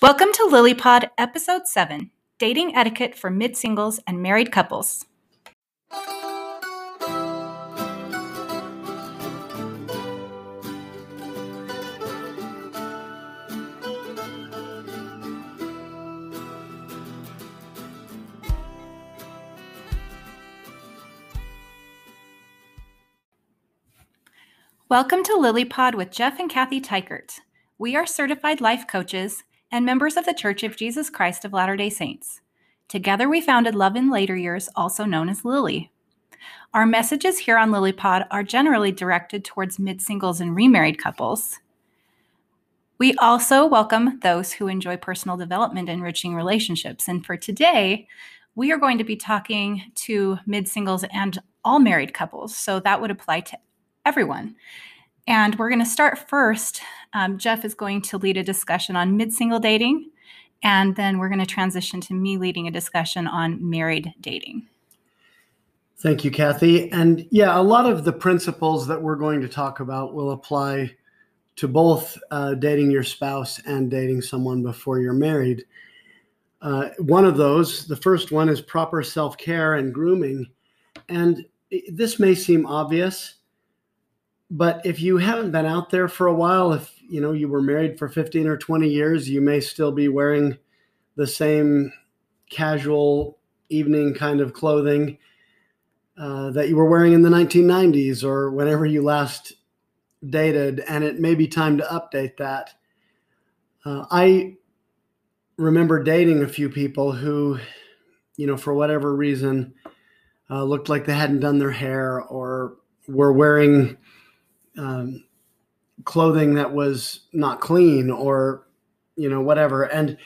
Welcome to LilyPod Episode 7 Dating Etiquette for Mid Singles and Married Couples. Welcome to LilyPod with Jeff and Kathy Teichert. We are certified life coaches and members of the Church of Jesus Christ of Latter day Saints. Together, we founded Love in Later Years, also known as Lily. Our messages here on LilyPod are generally directed towards mid singles and remarried couples. We also welcome those who enjoy personal development enriching relationships. And for today, we are going to be talking to mid singles and all married couples. So that would apply to everyone. And we're going to start first. Um, Jeff is going to lead a discussion on mid single dating. And then we're going to transition to me leading a discussion on married dating. Thank you, Kathy. And yeah, a lot of the principles that we're going to talk about will apply to both uh, dating your spouse and dating someone before you're married. Uh, one of those, the first one, is proper self care and grooming. And this may seem obvious, but if you haven't been out there for a while, if you know you were married for 15 or 20 years, you may still be wearing the same casual evening kind of clothing uh, that you were wearing in the 1990s or whenever you last dated, and it may be time to update that. Uh, I remember dating a few people who, you know, for whatever reason, uh, looked like they hadn't done their hair or were wearing um, clothing that was not clean or you know whatever. And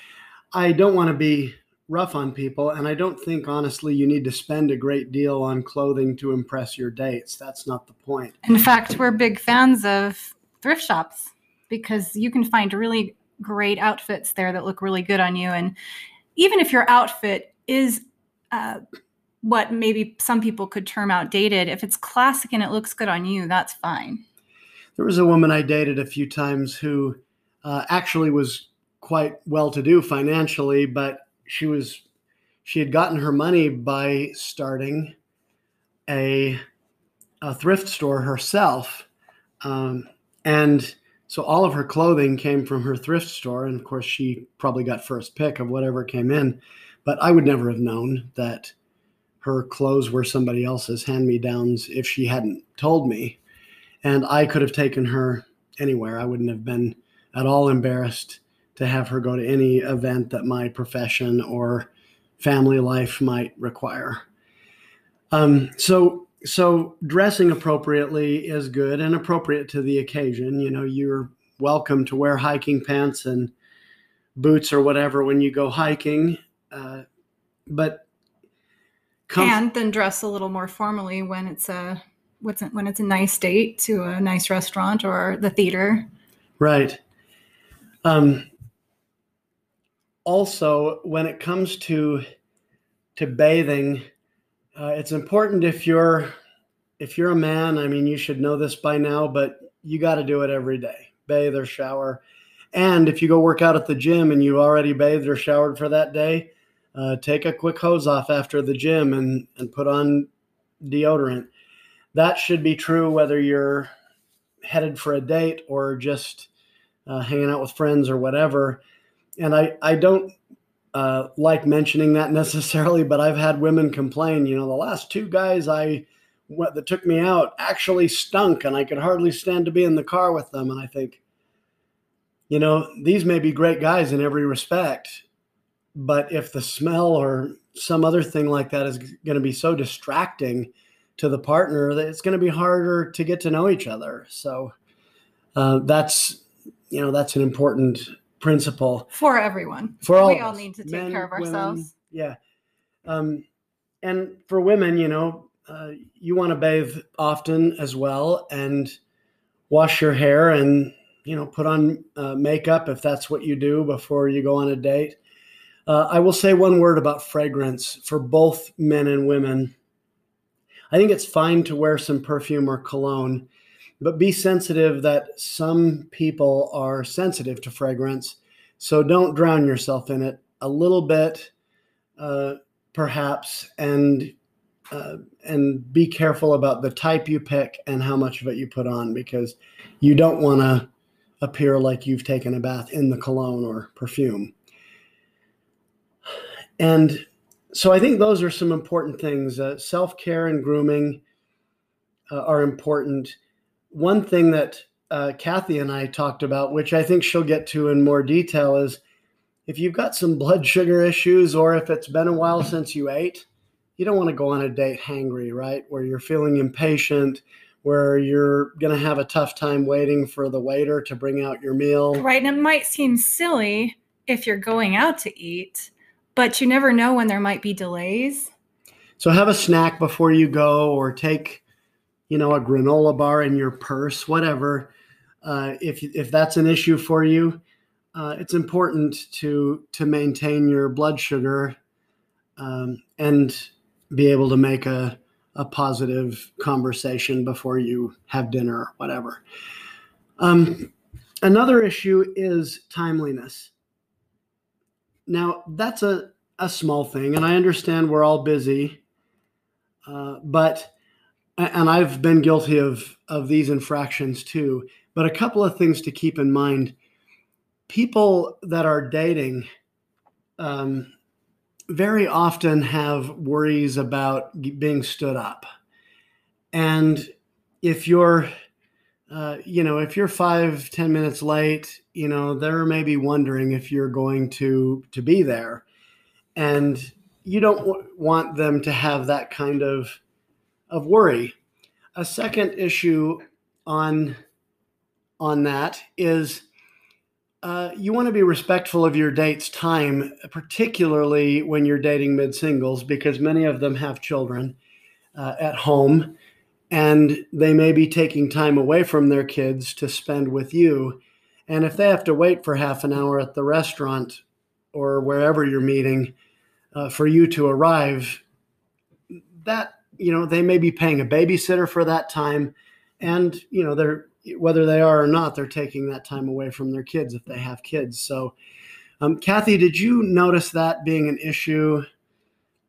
i don't want to be rough on people and i don't think honestly you need to spend a great deal on clothing to impress your dates. That's not the point. In fact we're big fans of thrift shops because you can find really great outfits there that look really good on you. And even if your outfit is uh, what maybe some people could term outdated if it's classic and it looks good on you that's fine there was a woman I dated a few times who uh, actually was quite well to do financially, but she was she had gotten her money by starting a, a thrift store herself, um, and so all of her clothing came from her thrift store, and of course she probably got first pick of whatever came in. But I would never have known that her clothes were somebody else's hand me downs if she hadn't told me. And I could have taken her anywhere. I wouldn't have been at all embarrassed to have her go to any event that my profession or family life might require. Um, so, so dressing appropriately is good and appropriate to the occasion. You know, you're welcome to wear hiking pants and boots or whatever when you go hiking, uh, but and then dress a little more formally when it's a what's when it's a nice date to a nice restaurant or the theater. Right. Um, also, when it comes to to bathing, uh, it's important if you're if you're a man. I mean, you should know this by now, but you got to do it every day: bathe or shower. And if you go work out at the gym and you already bathed or showered for that day, uh, take a quick hose off after the gym and and put on deodorant that should be true whether you're headed for a date or just uh, hanging out with friends or whatever. And I, I don't uh, like mentioning that necessarily, but I've had women complain, you know, the last two guys I what, that took me out actually stunk and I could hardly stand to be in the car with them. And I think, you know, these may be great guys in every respect, but if the smell or some other thing like that is going to be so distracting, to the partner that it's going to be harder to get to know each other. So uh, that's you know that's an important principle for everyone. For all, we all need to take Men, care of ourselves. Women, yeah, um, and for women, you know, uh, you want to bathe often as well, and wash your hair, and you know, put on uh, makeup if that's what you do before you go on a date. Uh, I will say one word about fragrance for both men and women. I think it's fine to wear some perfume or cologne, but be sensitive that some people are sensitive to fragrance. So don't drown yourself in it. A little bit, uh, perhaps, and uh, and be careful about the type you pick and how much of it you put on because you don't want to appear like you've taken a bath in the cologne or perfume. And so I think those are some important things. Uh, Self care and grooming uh, are important. One thing that uh, Kathy and I talked about, which I think she'll get to in more detail, is if you've got some blood sugar issues or if it's been a while since you ate, you don't want to go on a date hangry, right? Where you're feeling impatient, where you're going to have a tough time waiting for the waiter to bring out your meal. Right. And it might seem silly if you're going out to eat, but you never know when there might be delays. So have a snack before you go or take, you know, a granola bar in your purse, whatever. Uh, if, if that's an issue for you, uh, it's important to to maintain your blood sugar um, and be able to make a, a positive conversation before you have dinner or whatever. Um, another issue is timeliness. Now, that's a, a small thing, and I understand we're all busy, uh, but, and I've been guilty of, of these infractions too, but a couple of things to keep in mind. People that are dating, um, very often have worries about being stood up. And if you're, uh, you know, if you're five, ten minutes late, you know, they're maybe wondering if you're going to to be there, and you don't w- want them to have that kind of of worry. A second issue on on that is uh, you want to be respectful of your date's time, particularly when you're dating mid singles, because many of them have children uh, at home and they may be taking time away from their kids to spend with you. And if they have to wait for half an hour at the restaurant or wherever you're meeting uh, for you to arrive, that, you know, they may be paying a babysitter for that time. And, you know, they're whether they are or not, they're taking that time away from their kids if they have kids. So, um, Kathy, did you notice that being an issue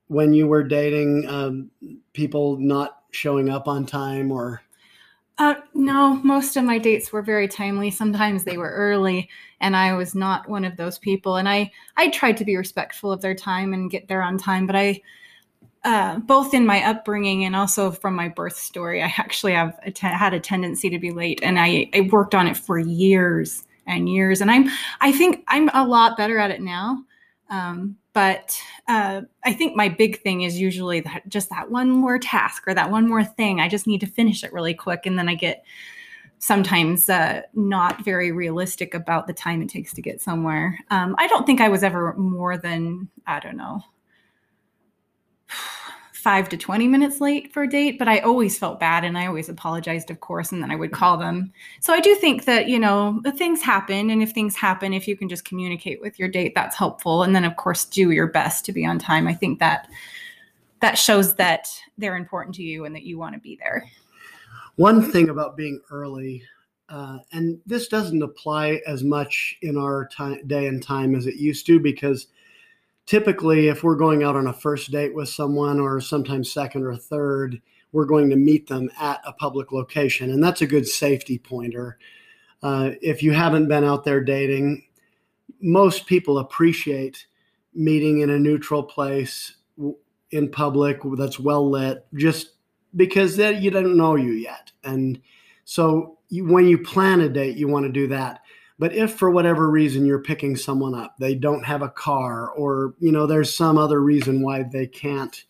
when you were dating um, people not showing up on time or? Uh, no, most of my dates were very timely. Sometimes they were early, and I was not one of those people. And I I tried to be respectful of their time and get there on time, but I uh, both in my upbringing and also from my birth story, I actually have a te- had a tendency to be late, and I, I worked on it for years and years. And I'm I think I'm a lot better at it now. Um, but uh, I think my big thing is usually that just that one more task or that one more thing. I just need to finish it really quick, and then I get sometimes uh, not very realistic about the time it takes to get somewhere. Um, I don't think I was ever more than I don't know five to 20 minutes late for a date, but I always felt bad and I always apologized, of course, and then I would call them. So I do think that, you know, things happen. And if things happen, if you can just communicate with your date, that's helpful. And then, of course, do your best to be on time. I think that that shows that they're important to you and that you want to be there. One thing about being early, uh, and this doesn't apply as much in our time, day and time as it used to because typically if we're going out on a first date with someone or sometimes second or third we're going to meet them at a public location and that's a good safety pointer. Uh, if you haven't been out there dating most people appreciate meeting in a neutral place in public that's well lit just because they, you don't know you yet. And so you, when you plan a date you want to do that but if for whatever reason you're picking someone up, they don't have a car, or you know there's some other reason why they can't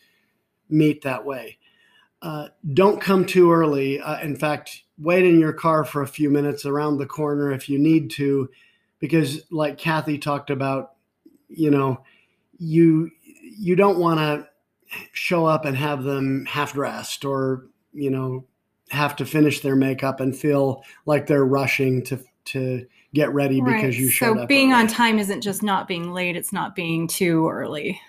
meet that way, uh, don't come too early. Uh, in fact, wait in your car for a few minutes around the corner if you need to, because like Kathy talked about, you know, you you don't want to show up and have them half dressed or you know have to finish their makeup and feel like they're rushing to to get ready right. because you showed so up. So being early. on time isn't just not being late; it's not being too early.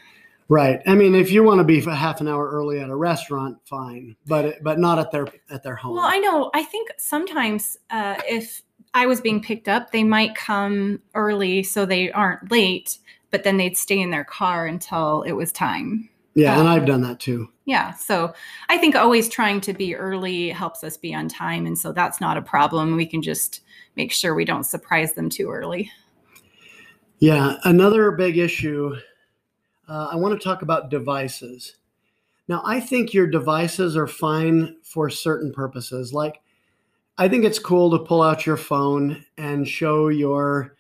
Right. I mean, if you want to be a half an hour early at a restaurant, fine, but but not at their at their home. Well, I know. I think sometimes uh, if I was being picked up, they might come early so they aren't late, but then they'd stay in their car until it was time. Yeah, and I've done that too. Yeah. So I think always trying to be early helps us be on time. And so that's not a problem. We can just make sure we don't surprise them too early. Yeah. Another big issue uh, I want to talk about devices. Now, I think your devices are fine for certain purposes. Like, I think it's cool to pull out your phone and show your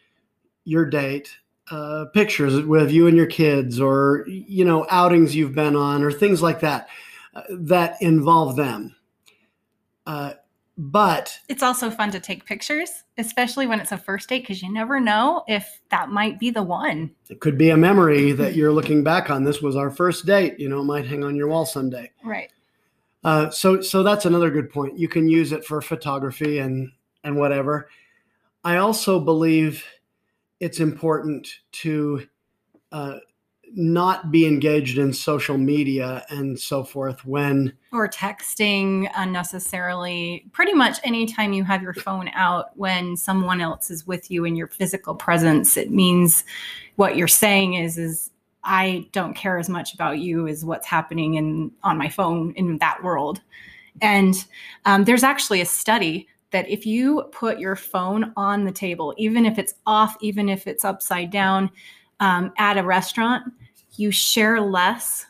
your date uh, pictures with you and your kids or you know outings you've been on or things like that uh, that involve them. Uh, but it's also fun to take pictures especially when it's a first date because you never know if that might be the one. It could be a memory that you're looking back on. This was our first date you know it might hang on your wall someday. Right. Uh, so so that's another good point. You can use it for photography and and whatever. I also believe it's important to uh, not be engaged in social media and so forth when or texting unnecessarily. Pretty much anytime you have your phone out when someone else is with you in your physical presence it means what you're saying is is i don't care as much about you as what's happening in on my phone in that world. And um, there's actually a study that if you put your phone on the table, even if it's off, even if it's upside down um, at a restaurant, you share less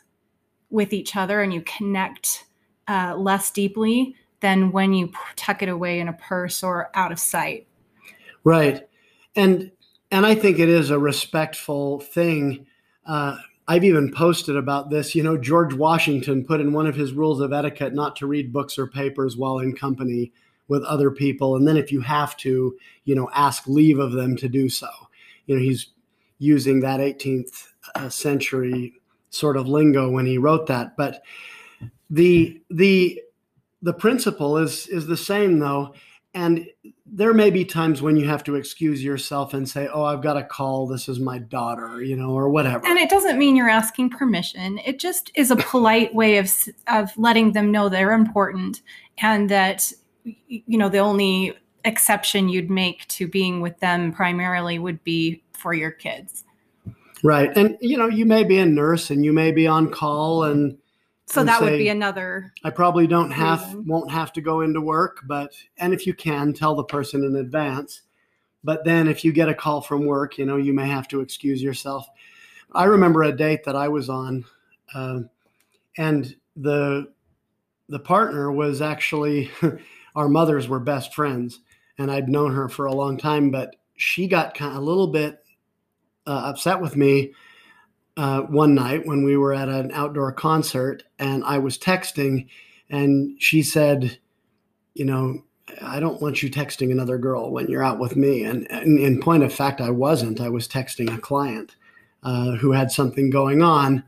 with each other and you connect uh, less deeply than when you tuck it away in a purse or out of sight. Right, and and I think it is a respectful thing. Uh, I've even posted about this. You know, George Washington put in one of his rules of etiquette not to read books or papers while in company with other people. And then if you have to you know ask leave of them to do so. You know he's using that 18th uh, century sort of lingo when he wrote that. But the the the principle is is the same though. And there may be times when you have to excuse yourself and say oh i've got a call. This is my daughter you know or whatever. And it doesn't mean you're asking permission. It just is a polite way of of letting them know they're important and that you know the only exception you'd make to being with them primarily would be for your kids. Right. And you know you may be a nurse and you may be on call and so and that say, would be another i probably don't have reason. won't have to go into work but and if you can tell the person in advance. But then if you get a call from work you know you may have to excuse yourself. I remember a date that i was on uh, and the the partner was actually our mothers were best friends, and I'd known her for a long time. But she got kind of a little bit uh, upset with me uh, one night when we were at an outdoor concert, and I was texting, and she said, "You know." I don't want you texting another girl when you're out with me. And, and in point of fact, I wasn't. I was texting a client uh, who had something going on,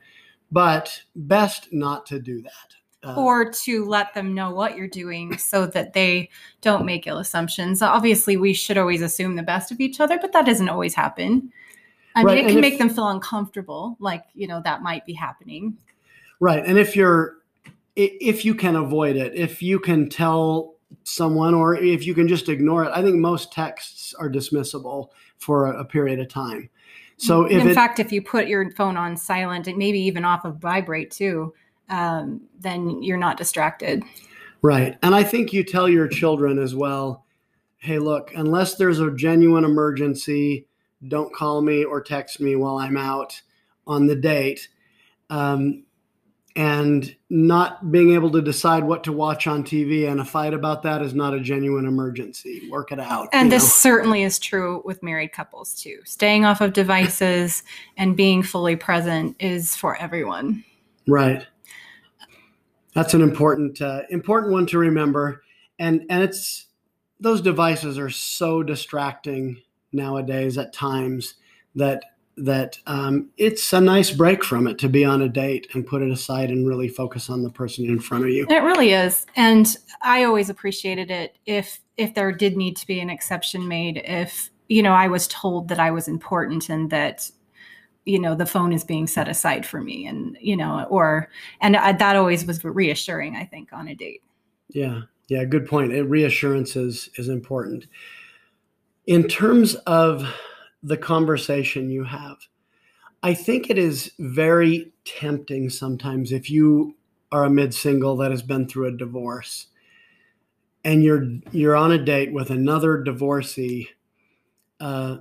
but best not to do that uh, or to let them know what you're doing so that they don't make ill assumptions. Obviously, we should always assume the best of each other, but that doesn't always happen. I right. mean, it can if, make them feel uncomfortable, like, you know, that might be happening. Right. And if you're, if you can avoid it, if you can tell someone or if you can just ignore it, I think most texts are dismissible for a, a period of time. So if in it, fact, if you put your phone on silent and maybe even off of vibrate too, um, then you're not distracted. Right. And I think you tell your children as well hey, look, unless there's a genuine emergency, don't call me or text me while I'm out on the date. Um, and not being able to decide what to watch on TV and a fight about that is not a genuine emergency. Work it out. And this know? certainly is true with married couples too. Staying off of devices and being fully present is for everyone. Right that's an important uh, important one to remember. And and it's those devices are so distracting nowadays at times that that um, it's a nice break from it to be on a date and put it aside and really focus on the person in front of you. It really is. And i always appreciated it if if there did need to be an exception made if you know i was told that i was important and that you know the phone is being set aside for me and you know or and I, that always was reassuring i think on a date. Yeah. Yeah good point. It, reassurance is is important. In terms of the conversation you have, I think it is very tempting sometimes if you are a mid single that has been through a divorce and you're you're on a date with another divorcee uh,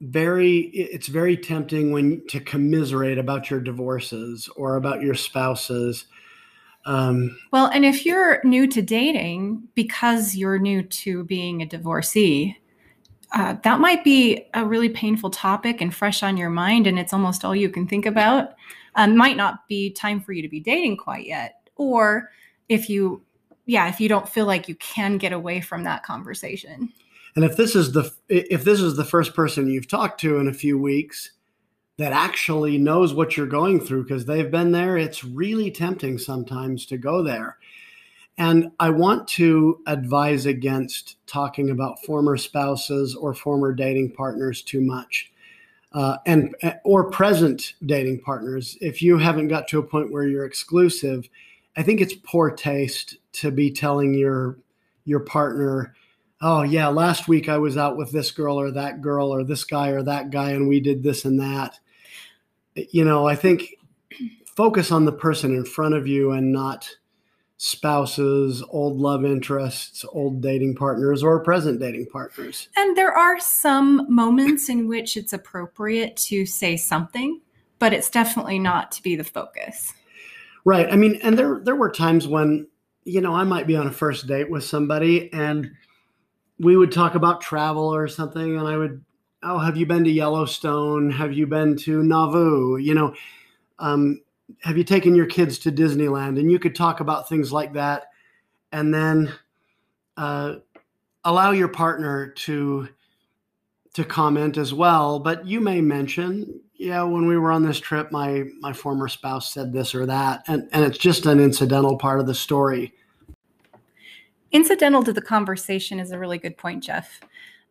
very it's very tempting when to commiserate about your divorces or about your spouses. Um, well and if you're new to dating because you're new to being a divorcee uh, that might be a really painful topic and fresh on your mind and it's almost all you can think about. Um, might not be time for you to be dating quite yet or if you yeah if you don't feel like you can get away from that conversation and if this is the if this is the first person you've talked to in a few weeks that actually knows what you're going through because they've been there, it's really tempting sometimes to go there. And I want to advise against talking about former spouses or former dating partners too much. Uh, and or present dating partners if you haven't got to a point where you're exclusive i think it's poor taste to be telling your your partner oh yeah last week i was out with this girl or that girl or this guy or that guy and we did this and that. You know i think focus on the person in front of you and not spouses old love interests old dating partners or present dating partners. And there are some moments in which it's appropriate to say something but it's definitely not to be the focus. Right. I mean and there there were times when you know i might be on a first date with somebody and we would talk about travel or something, and I would, oh, have you been to Yellowstone? Have you been to Nauvoo? You know, um, have you taken your kids to Disneyland? And you could talk about things like that, and then uh, allow your partner to to comment as well. But you may mention, yeah, when we were on this trip, my my former spouse said this or that, and and it's just an incidental part of the story incidental to the conversation is a really good point, Jeff.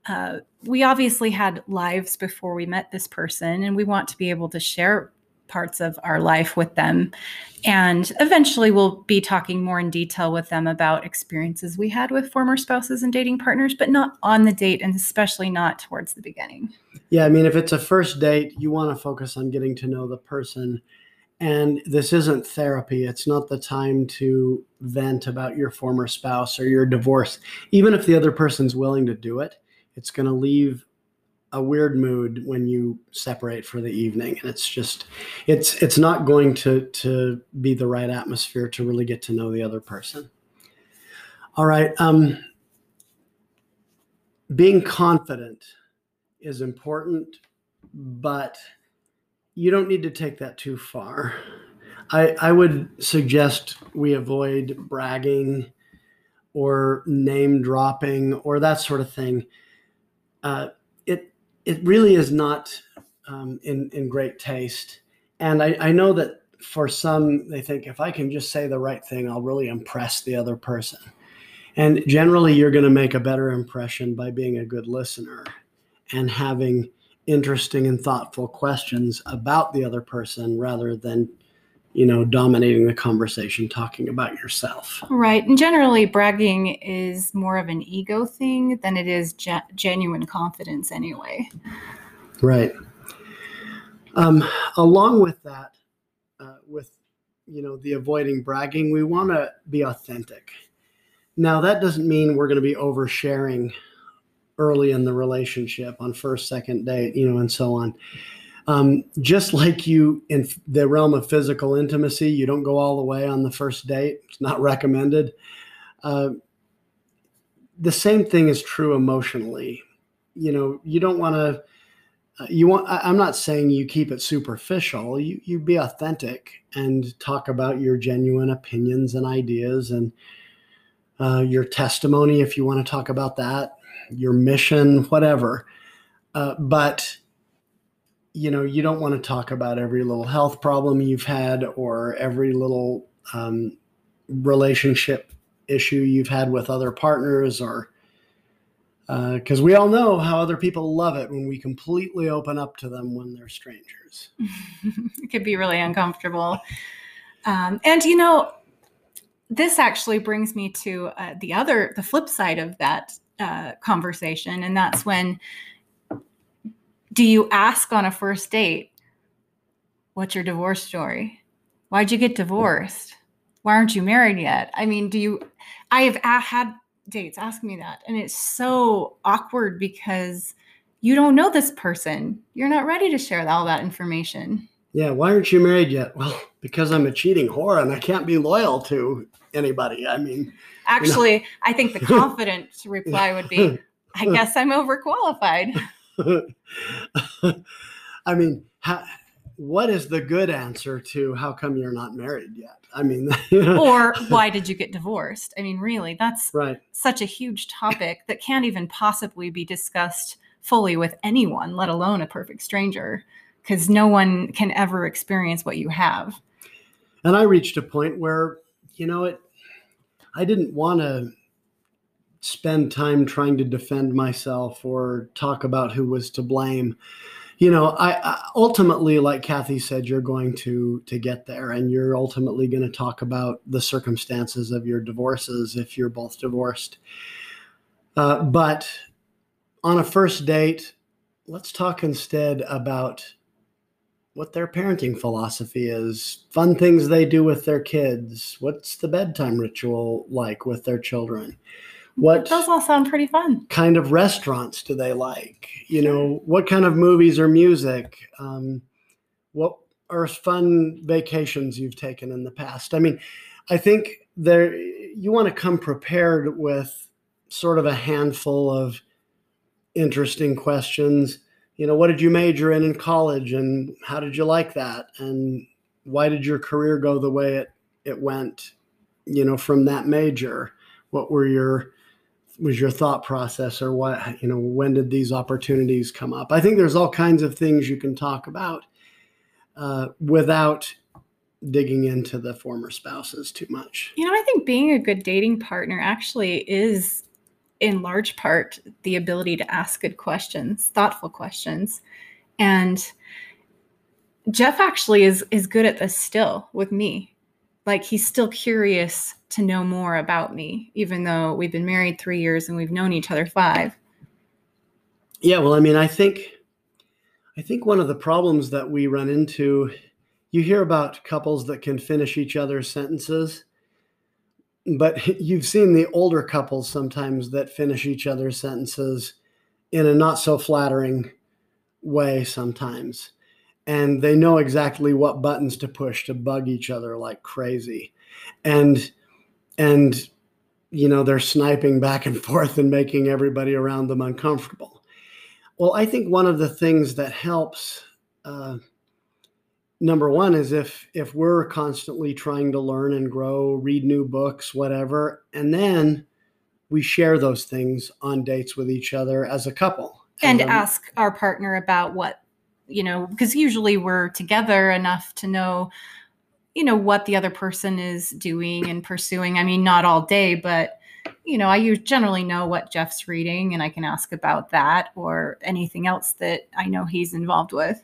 Uh, we obviously had lives before we met this person, and we want to be able to share parts of our life with them. And eventually, we'll be talking more in detail with them about experiences we had with former spouses and dating partners, but not on the date, and especially not towards the beginning. Yeah, I mean, if it's a first date, you want to focus on getting to know the person and this isn't therapy. It's not the time to vent about your former spouse or your divorce. Even if the other person's willing to do it, it's going to leave a weird mood when you separate for the evening and it's just it's it's not going to to be the right atmosphere to really get to know the other person all right um being confident is important but you don't need to take that too far. I, I would suggest we avoid bragging or name dropping or that sort of thing. Uh, it it really is not um, in in great taste, and I, I know that for some they think if I can just say the right thing, I'll really impress the other person. And generally, you're going to make a better impression by being a good listener and having interesting and thoughtful questions about the other person rather than you know dominating the conversation talking about yourself. Right and generally bragging is more of an ego thing than it is ge- genuine confidence anyway. Right. Um, along with that uh, with you know the avoiding bragging we want to be authentic. Now that doesn't mean we're going to be oversharing early in the relationship on first, second date, you know, and so on. Um, just like you in the realm of physical intimacy, you don't go all the way on the first date. It's not recommended. Uh, the same thing is true emotionally. You know, you don't want to. Uh, you want. I, I'm not saying you keep it superficial. You you be authentic and talk about your genuine opinions and ideas and uh, your testimony if you want to talk about that your mission, whatever. Uh, but you know, you don't want to talk about every little health problem you've had or every little um, relationship issue you've had with other partners or because uh, we all know how other people love it when we completely open up to them when they're strangers. it could be really uncomfortable. Um, and you know, this actually brings me to uh, the other, the flip side of that uh, conversation, and that's when do you ask on a first date, "What's your divorce story? Why'd you get divorced? Why aren't you married yet?" I mean, do you? I have had dates ask me that, and it's so awkward because you don't know this person. You're not ready to share all that information. Yeah, why aren't you married yet? Well, because I'm a cheating whore and I can't be loyal to anybody. I mean, Actually, I think the confident reply would be, I guess I'm overqualified. I mean, how, what is the good answer to how come you're not married yet? I mean, you know, Or why did you get divorced? I mean, really, that's right. such a huge topic that can't even possibly be discussed fully with anyone, let alone a perfect stranger, because no one can ever experience what you have. And I reached a point where, you know, it, I didn't want to spend time trying to defend myself or talk about who was to blame. You know, I, I ultimately, like Kathy said, you're going to to get there, and you're ultimately going to talk about the circumstances of your divorces if you're both divorced. Uh, but on a first date, let's talk instead about what their parenting philosophy is, fun things they do with their kids, what's the bedtime ritual like with their children, what Those all sound pretty fun. kind of restaurants do they like, you know, what kind of movies or music, um, what are fun vacations you've taken in the past. I mean, I think there you want to come prepared with sort of a handful of interesting questions you know what did you major in in college and how did you like that? And why did your career go the way it it went you know from that major? What were your was your thought process or what you know when did these opportunities come up? I think there's all kinds of things you can talk about uh, without digging into the former spouses too much. You know, I think being a good dating partner actually is, in large part, the ability to ask good questions, thoughtful questions. And Jeff actually is is good at this still with me. Like he's still curious to know more about me, even though we've been married three years and we've known each other five. Yeah, well, I mean, I think I think one of the problems that we run into, you hear about couples that can finish each other's sentences, but you've seen the older couples sometimes that finish each other's sentences in a not so flattering way sometimes. And they know exactly what buttons to push to bug each other like crazy. And and you know, they're sniping back and forth and making everybody around them uncomfortable. Well, I think one of the things that helps, uh, number one, is if if we're constantly trying to learn and grow, read new books, whatever, and then we share those things on dates with each other as a couple, And um, ask our partner about what, you know, because usually we're together enough to know, you know, what the other person is doing and pursuing. I mean, not all day, but you know, I generally know what Jeff's reading and I can ask about that or anything else that I know he's involved with.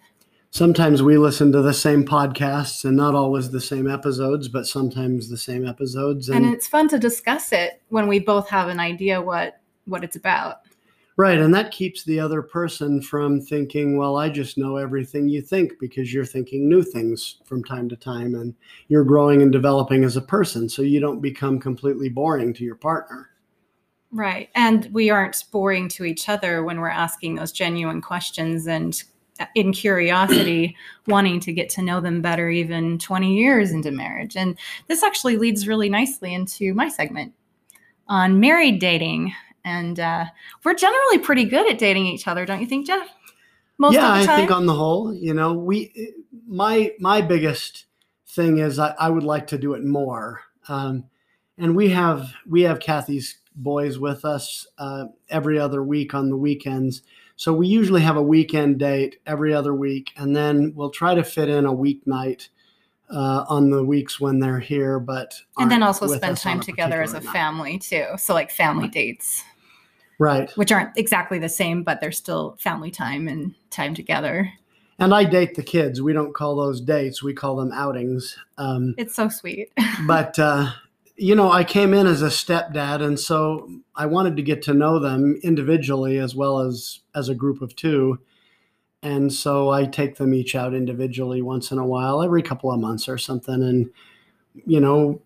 Sometimes we listen to the same podcasts and not always the same episodes, but sometimes the same episodes. And it's fun to discuss it when we both have an idea what what it's about. Right. And that keeps the other person from thinking, well, I just know everything you think because you're thinking new things from time to time and you're growing and developing as a person. So you don't become completely boring to your partner. Right. And we aren't boring to each other when we're asking those genuine questions and in curiosity, wanting to get to know them better even 20 years into marriage. And this actually leads really nicely into my segment on married dating. And uh, we're generally pretty good at dating each other, don't you think, Jeff? Most yeah, of the I think on the whole, you know, we my my biggest thing is I, I would like to do it more. Um, and we have we have Kathy's boys with us uh, every other week on the weekends. So we usually have a weekend date every other week, and then we'll try to fit in a weeknight uh, on the weeks when they're here. But and then also spend time together as a night. family too. So like family dates, Right. which aren't exactly the same, but they're still family time and time together. And I date the kids. We don't call those dates. We call them outings. Um, It's so sweet. but uh, you know, I came in as a stepdad, and so I wanted to get to know them individually as well as as a group of two. And so I take them each out individually once in a while, every couple of months or something, and you know,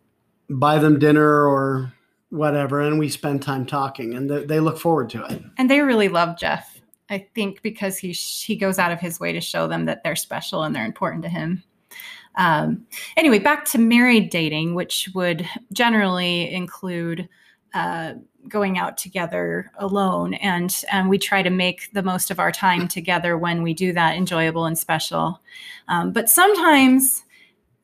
buy them dinner or whatever, and we spend time talking, and they, they look forward to it. And they really love Jeff. I think because he he goes out of his way to show them that they're special and they're important to him. Um, anyway, back to married dating, which would generally include uh, going out together alone, and we try to make the most of our time together when we do that enjoyable and special. Um, but sometimes,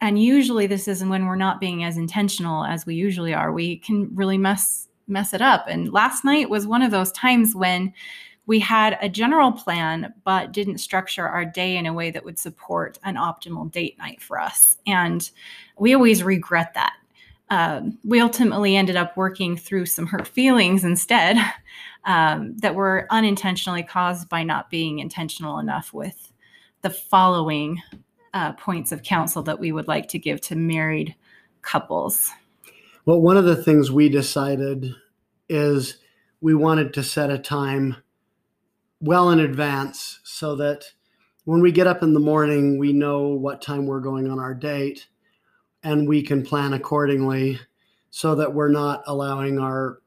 and usually, this is when we're not being as intentional as we usually are. We can really mess mess it up. And last night was one of those times when we had a general plan, but didn't structure our day in a way that would support an optimal date night for us. And we always regret that. Um, we ultimately ended up working through some hurt feelings instead um, that were unintentionally caused by not being intentional enough with the following uh, points of counsel that we would like to give to married couples. Well, one of the things we decided is we wanted to set a time well in advance so that when we get up in the morning, we know what time we're going on our date and we can plan accordingly so that we're not allowing our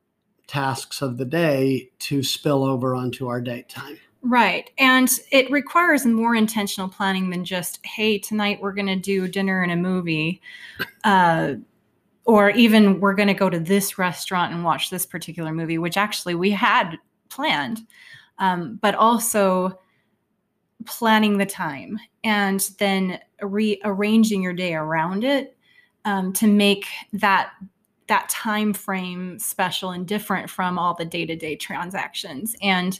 tasks of the day to spill over onto our date time. Right. And it requires more intentional planning than just, hey, tonight we're going to do dinner and a movie. Uh, or even we're going to go to this restaurant and watch this particular movie, which actually we had planned um, but also planning the time and then rearranging your day around it um, to make that that time frame special and different from all the day-to-day transactions. And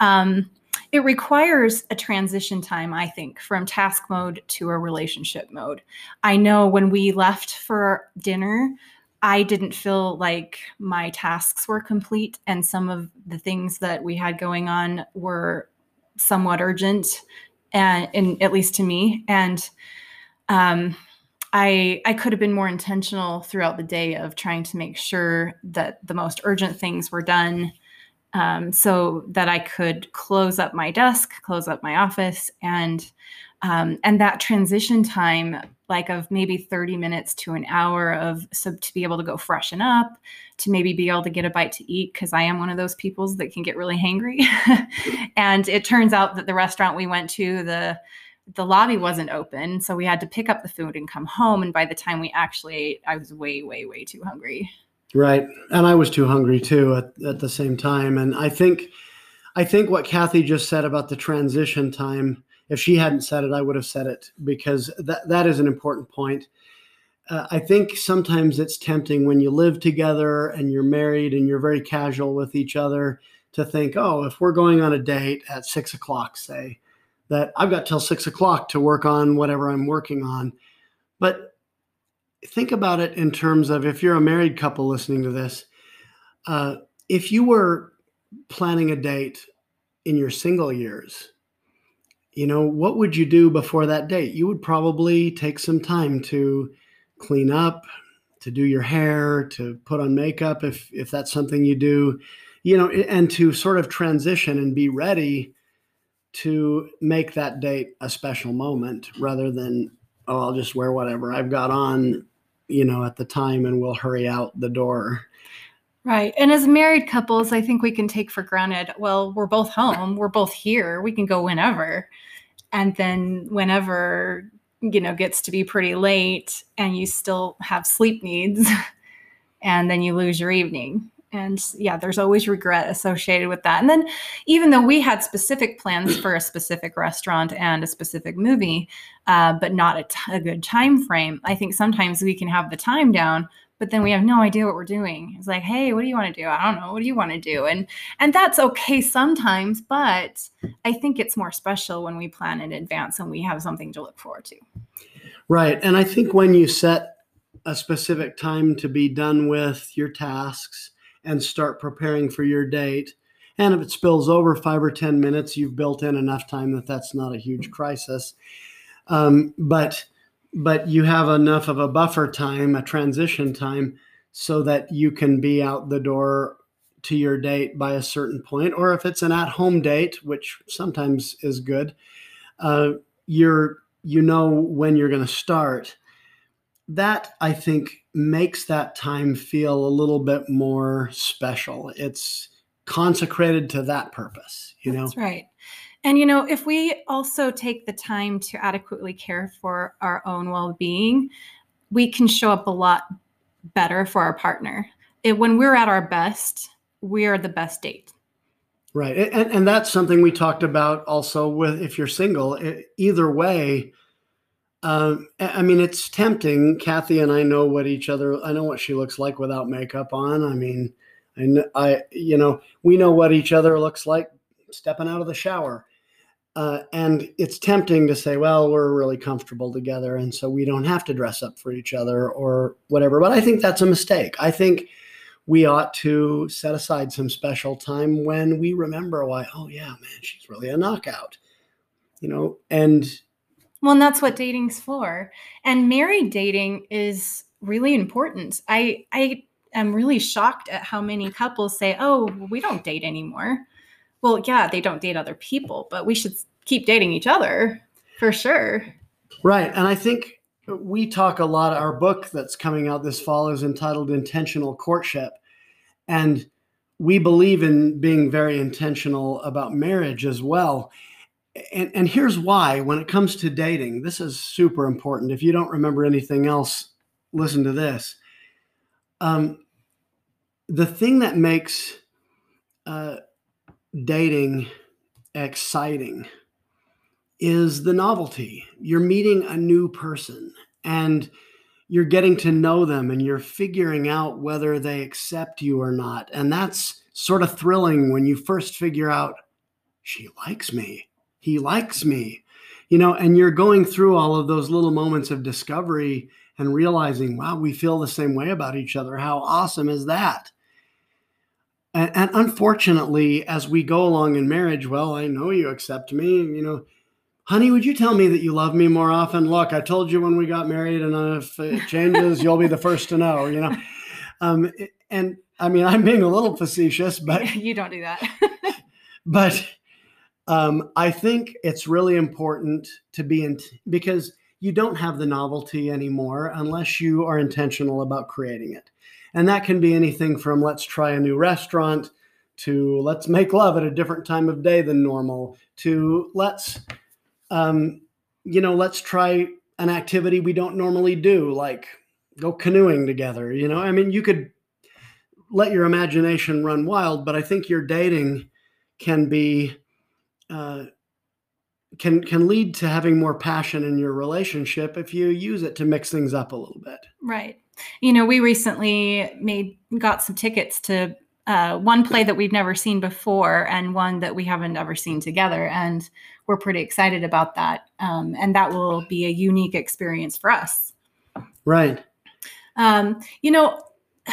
um, it requires a transition time i think from task mode to a relationship mode. I know when we left for dinner I didn't feel like my tasks were complete, and some of the things that we had going on were somewhat urgent, and, and at least to me. And um, I I could have been more intentional throughout the day of trying to make sure that the most urgent things were done, um, so that I could close up my desk, close up my office, and um, and that transition time like of maybe 30 minutes to an hour of so to be able to go freshen up to maybe be able to get a bite to eat because i am one of those peoples that can get really hangry. And it turns out that the restaurant we went to the the lobby wasn't open so we had to pick up the food and come home and by the time we actually ate i was way way way too hungry. Right and i was too hungry too at, at the same time and i think i think what kathy just said about the transition time if she hadn't said it, I would have said it because that that is an important point. Uh, I think sometimes it's tempting when you live together and you're married and you're very casual with each other to think, oh, if we're going on a date at six o'clock, say, that I've got till six o'clock to work on whatever I'm working on. But think about it in terms of if you're a married couple listening to this, uh, if you were planning a date in your single years, you know, what would you do before that date? You would probably take some time to clean up, to do your hair, to put on makeup if if that's something you do, you know, and to sort of transition and be ready to make that date a special moment rather than oh, I'll just wear whatever I've got on, you know, at the time and we'll hurry out the door. Right. And as married couples, I think we can take for granted, well, we're both home, we're both here, we can go whenever and then whenever you know gets to be pretty late and you still have sleep needs and then you lose your evening and yeah there's always regret associated with that and then even though we had specific plans for a specific restaurant and a specific movie uh, but not a, t- a good time frame i think sometimes we can have the time down but then we have no idea what we're doing. It's like hey what do you want to do? I don't know. What do you want to do? And and that's okay sometimes but i think it's more special when we plan in advance and we have something to look forward to. Right and i think when you set a specific time to be done with your tasks and start preparing for your date and if it spills over five or ten minutes you've built in enough time that that's not a huge crisis. Um, but but you have enough of a buffer time, a transition time so that you can be out the door to your date by a certain point, or if it's an at-home date, which sometimes is good, uh, you're you know when you're going to start. That I think makes that time feel a little bit more special. It's consecrated to that purpose, you know. That's right. And you know, if we also take the time to adequately care for our own well-being, we can show up a lot better for our partner. It, when we're at our best, we are the best date. Right. And, and that's something we talked about also with if you're single, either way. Um, I mean, it's tempting. Kathy and I know what each other, I know what she looks like without makeup on. I mean, I, I you know, we know what each other looks like stepping out of the shower. Uh, and it's tempting to say, well, we're really comfortable together. And so we don't have to dress up for each other or whatever. But I think that's a mistake. I think we ought to set aside some special time when we remember why, oh, yeah, man, she's really a knockout, you know, and. Well, and that's what dating's for. And married dating is really important. I, I am really shocked at how many couples say, oh, we don't date anymore. Well, yeah, they don't date other people, but we should keep dating each other for sure. Right. And I think we talk a lot. Our book that's coming out this fall is entitled Intentional Courtship. And we believe in being very intentional about marriage as well. And, and here's why when it comes to dating, this is super important. If you don't remember anything else, listen to this. Um, the thing that makes uh, dating exciting is the novelty. You're meeting a new person and you're getting to know them and you're figuring out whether they accept you or not. And that's sort of thrilling when you first figure out she likes me, he likes me, you know, and you're going through all of those little moments of discovery and realizing, wow, we feel the same way about each other. How awesome is that? And, unfortunately, as we go along in marriage, well, I know you accept me, you know honey, would you tell me that you love me more often? Look, I told you when we got married, and if it changes, you'll be the first to know, you know? Um, and I mean, I'm being a little facetious, but you don't do that. but um, I think it's really important to be in because you don't have the novelty anymore unless you are intentional about creating it. And that can be anything from let's try a new restaurant to let's make love at a different time of day than normal to let's um, you know, let's try an activity we don't normally do, like go canoeing together. You know, I mean, you could let your imagination run wild, but I think your dating can be uh, can can lead to having more passion in your relationship if you use it to mix things up a little bit. Right. You know, we recently made got some tickets to uh, one play that we've never seen before and one that we haven't ever seen together. And we're pretty excited about that. Um, and that will be a unique experience for us. Right. Um, you know,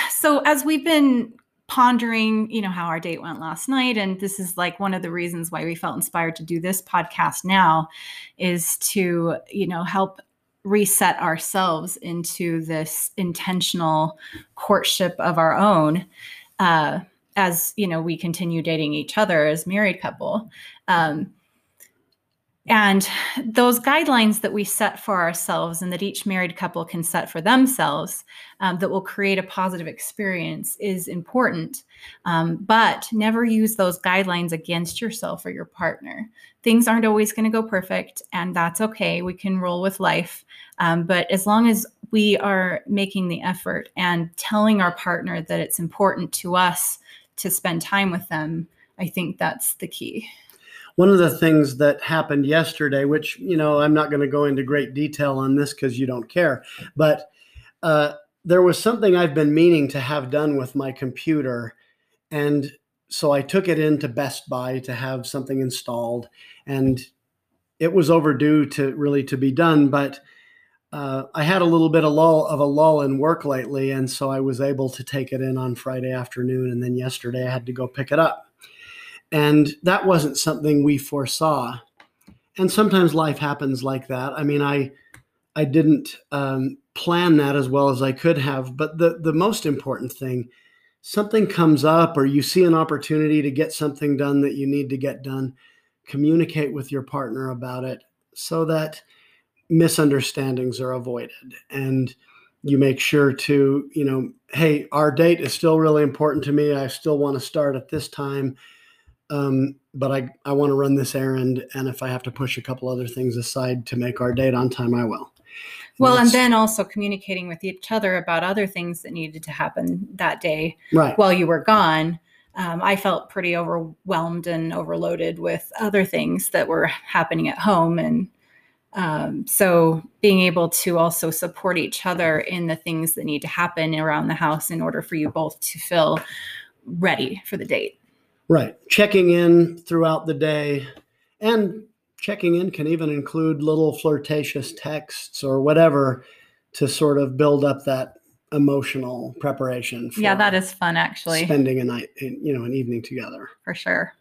so as we've been pondering, you know, how our date went last night, and this is like one of the reasons why we felt inspired to do this podcast now is to, you know, help reset ourselves into this intentional courtship of our own uh, as you know we continue dating each other as married couple um, and those guidelines that we set for ourselves and that each married couple can set for themselves um, that will create a positive experience is important. Um, but never use those guidelines against yourself or your partner. Things aren't always going to go perfect, and that's okay. We can roll with life. Um, but as long as we are making the effort and telling our partner that it's important to us to spend time with them, I think that's the key. One of the things that happened yesterday, which, you know, I'm not going to go into great detail on this because you don't care, but uh, there was something I've been meaning to have done with my computer. And so I took it into Best Buy to have something installed. And it was overdue to really to be done. But uh, I had a little bit of lull of a lull in work lately, and so I was able to take it in on Friday afternoon, and then yesterday I had to go pick it up. And that wasn't something we foresaw. And sometimes life happens like that. I mean, I I didn't um, plan that as well as I could have. But the, the most important thing, something comes up or you see an opportunity to get something done that you need to get done, communicate with your partner about it so that misunderstandings are avoided. And you make sure to, you know, hey, our date is still really important to me. I still want to start at this time. Um, but I, I want to run this errand. And if I have to push a couple other things aside to make our date on time, I will. Well, and then also communicating with each other about other things that needed to happen that day right. while you were gone. Um, I felt pretty overwhelmed and overloaded with other things that were happening at home. And um, so being able to also support each other in the things that need to happen around the house in order for you both to feel ready for the date. Right. Checking in throughout the day and checking in can even include little flirtatious texts or whatever to sort of build up that emotional preparation for Yeah, that is fun actually. spending a night, you know, an evening together. for sure.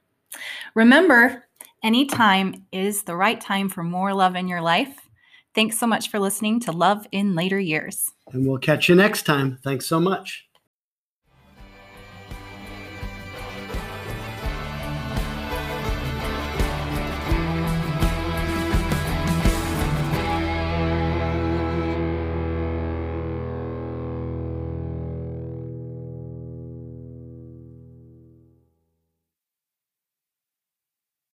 Remember, any time is the right time for more love in your life. Thanks so much for listening to Love in Later Years. And we'll catch you next time. Thanks so much.